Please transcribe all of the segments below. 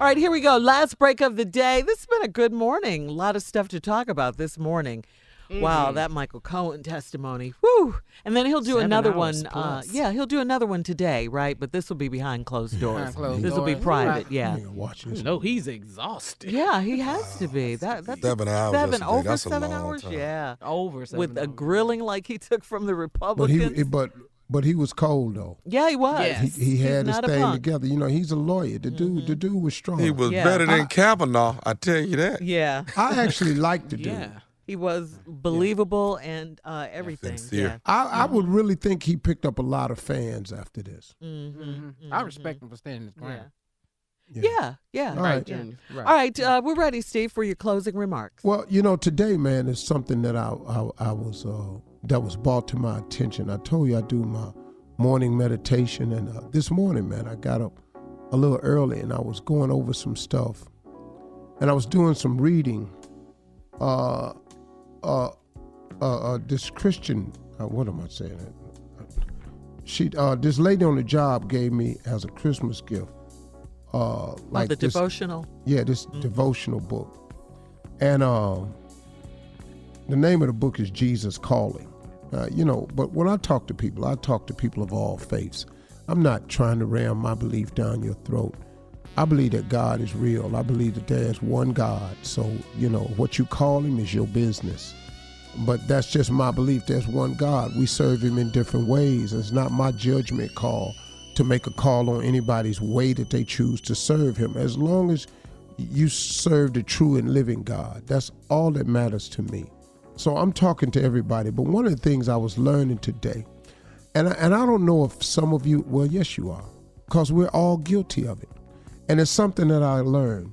All right, here we go. Last break of the day. This has been a good morning. A lot of stuff to talk about this morning. Mm-hmm. Wow, that Michael Cohen testimony. Woo! And then he'll do Seven another one. Uh, yeah, he'll do another one today, right? But this will be behind closed doors. Behind closed this will be private. Right. Yeah. Nigga, watch this. No, he's exhausted. Yeah, he has to be. That that's Seven hours Seven over seven hours. time. Yeah, Over seven with a grilling like he took from the But Republicans. he, but but he was cold though. yeah, he was. Yes. He, he He's had his thing together. You know, he's a lawyer. The dude, the dude was strong. He was Yeah. better than I- Kavanaugh, I tell you that. Yeah, I actually liked the dude. Yeah. he was believable and uh, everything. Sincere. I, I would really think he picked up a lot of fans after this. Yeah. Mm-hmm. I respect him for standing his Yeah. ground. Yeah. Yeah. All right. Yeah. Right. All right, uh, we're ready, Steve, for your closing remarks. Well, you know, today, man, is something that I I, I was uh, that was brought to my attention. I told you I do my morning meditation, and uh, this morning, man, I got up a little early and I was going over some stuff, and I was doing some reading. Uh, uh, uh, uh this Christian, uh, what am I saying? She, uh, this lady on the job gave me as a Christmas gift, uh, like oh, the this, devotional. yeah, this devotional book. And uh, the name of the book is Jesus Calling. Uh, you know, but when I talk to people, I talk to people of all faiths. I'm not trying to ram my belief down your throat. I believe that God is real. I believe that there's one God. So, you know, what you call him is your business. But that's just my belief. There's one God. We serve him in different ways. It's not my judgment call to make a call on anybody's way that they choose to serve him. As long as you serve the true and living God, that's all that matters to me. So I'm talking to everybody. But one of the things I was learning today, and I, and I don't know if some of you, well, yes, you are, because we're all guilty of it. And it's something that I learned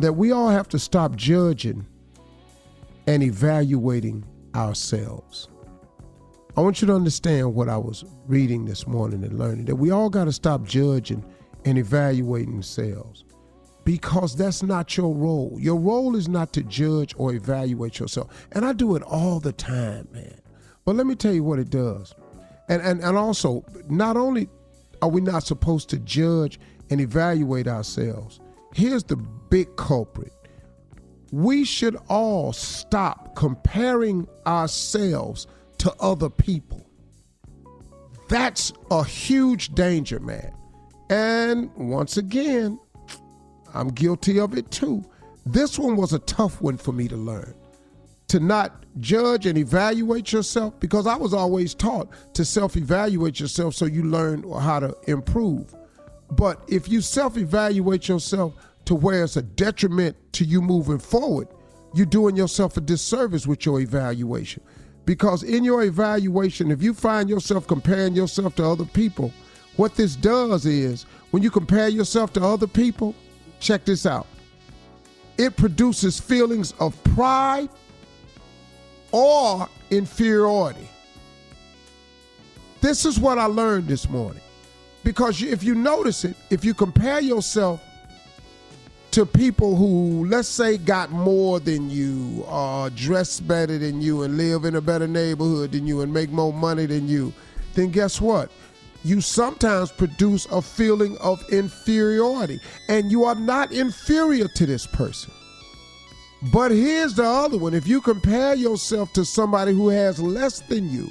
that we all have to stop judging and evaluating ourselves. I want you to understand what I was reading this morning and learning that we all got to stop judging and evaluating ourselves because that's not your role. Your role is not to judge or evaluate yourself. And I do it all the time, man. But let me tell you what it does. And and, and also, not only are we not supposed to judge and evaluate ourselves, here's the big culprit. We should all stop comparing ourselves to other people. That's a huge danger, man. And once again, I'm guilty of it too. This one was a tough one for me to learn. To not judge and evaluate yourself, because I was always taught to self evaluate yourself so you learn how to improve. But if you self evaluate yourself to where it's a detriment to you moving forward, you're doing yourself a disservice with your evaluation. Because in your evaluation, if you find yourself comparing yourself to other people, what this does is when you compare yourself to other people, check this out. It produces feelings of pride or inferiority. This is what I learned this morning. Because if you notice it, if you compare yourself to people who, let's say, got more than you, or dress better than you, and live in a better neighborhood than you, and make more money than you, then guess what? You sometimes produce a feeling of inferiority, and you are not inferior to this person. But here's the other one if you compare yourself to somebody who has less than you,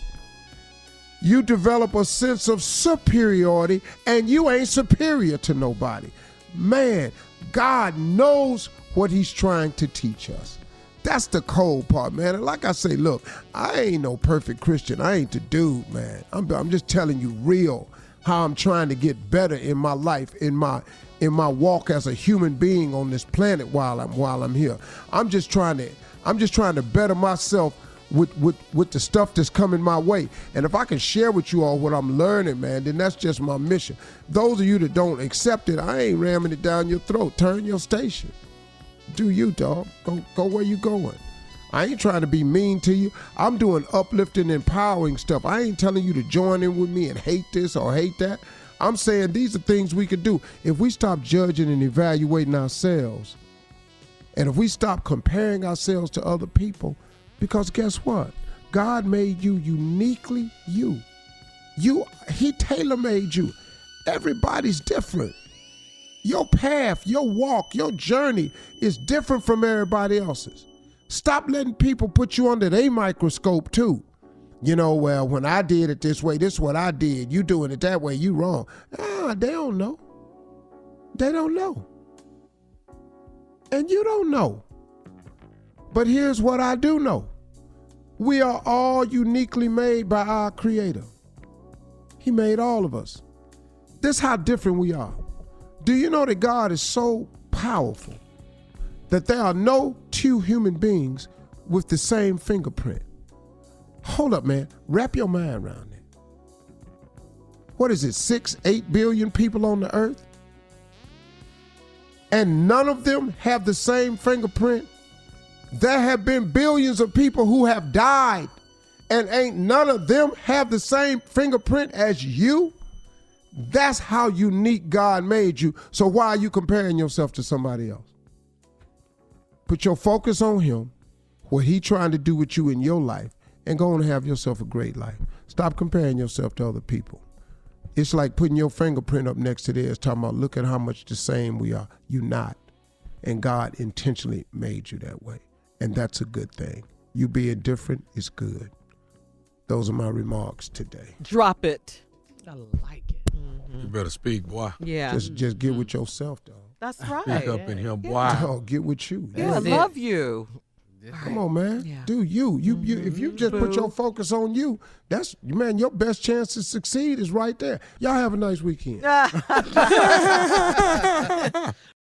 you develop a sense of superiority and you ain't superior to nobody. Man, God knows what He's trying to teach us. That's the cold part, man. And like I say, look, I ain't no perfect Christian. I ain't the dude, man. I'm, I'm just telling you real how I'm trying to get better in my life, in my in my walk as a human being on this planet while I'm while I'm here. I'm just trying to I'm just trying to better myself with with with the stuff that's coming my way. And if I can share with you all what I'm learning, man, then that's just my mission. Those of you that don't accept it, I ain't ramming it down your throat. Turn your station. Do you, dog? Go go where you going. I ain't trying to be mean to you. I'm doing uplifting, empowering stuff. I ain't telling you to join in with me and hate this or hate that. I'm saying these are things we could do. If we stop judging and evaluating ourselves, and if we stop comparing ourselves to other people, because guess what? God made you uniquely you. You he tailor-made you. Everybody's different. Your path, your walk, your journey is different from everybody else's. Stop letting people put you under their microscope too. You know, well, when I did it this way, this is what I did. You doing it that way, you wrong. Ah, they don't know. They don't know. And you don't know. But here's what I do know. We are all uniquely made by our creator. He made all of us. This how different we are. Do you know that God is so powerful that there are no two human beings with the same fingerprint? Hold up, man. Wrap your mind around it. What is it, six, eight billion people on the earth? And none of them have the same fingerprint? There have been billions of people who have died, and ain't none of them have the same fingerprint as you? That's how unique God made you. So why are you comparing yourself to somebody else? Put your focus on him, what he trying to do with you in your life, and go on and have yourself a great life. Stop comparing yourself to other people. It's like putting your fingerprint up next to theirs, talking about look at how much the same we are. You not. And God intentionally made you that way. And that's a good thing. You being different is good. Those are my remarks today. Drop it. I like it. You better speak, boy. Yeah. Just just get with mm-hmm. yourself, dog. That's Speak right. up in here, boy. Dog, get with you. Yeah, I love you. Come on, man. Yeah. Do you. You you if you just put your focus on you, that's man, your best chance to succeed is right there. Y'all have a nice weekend.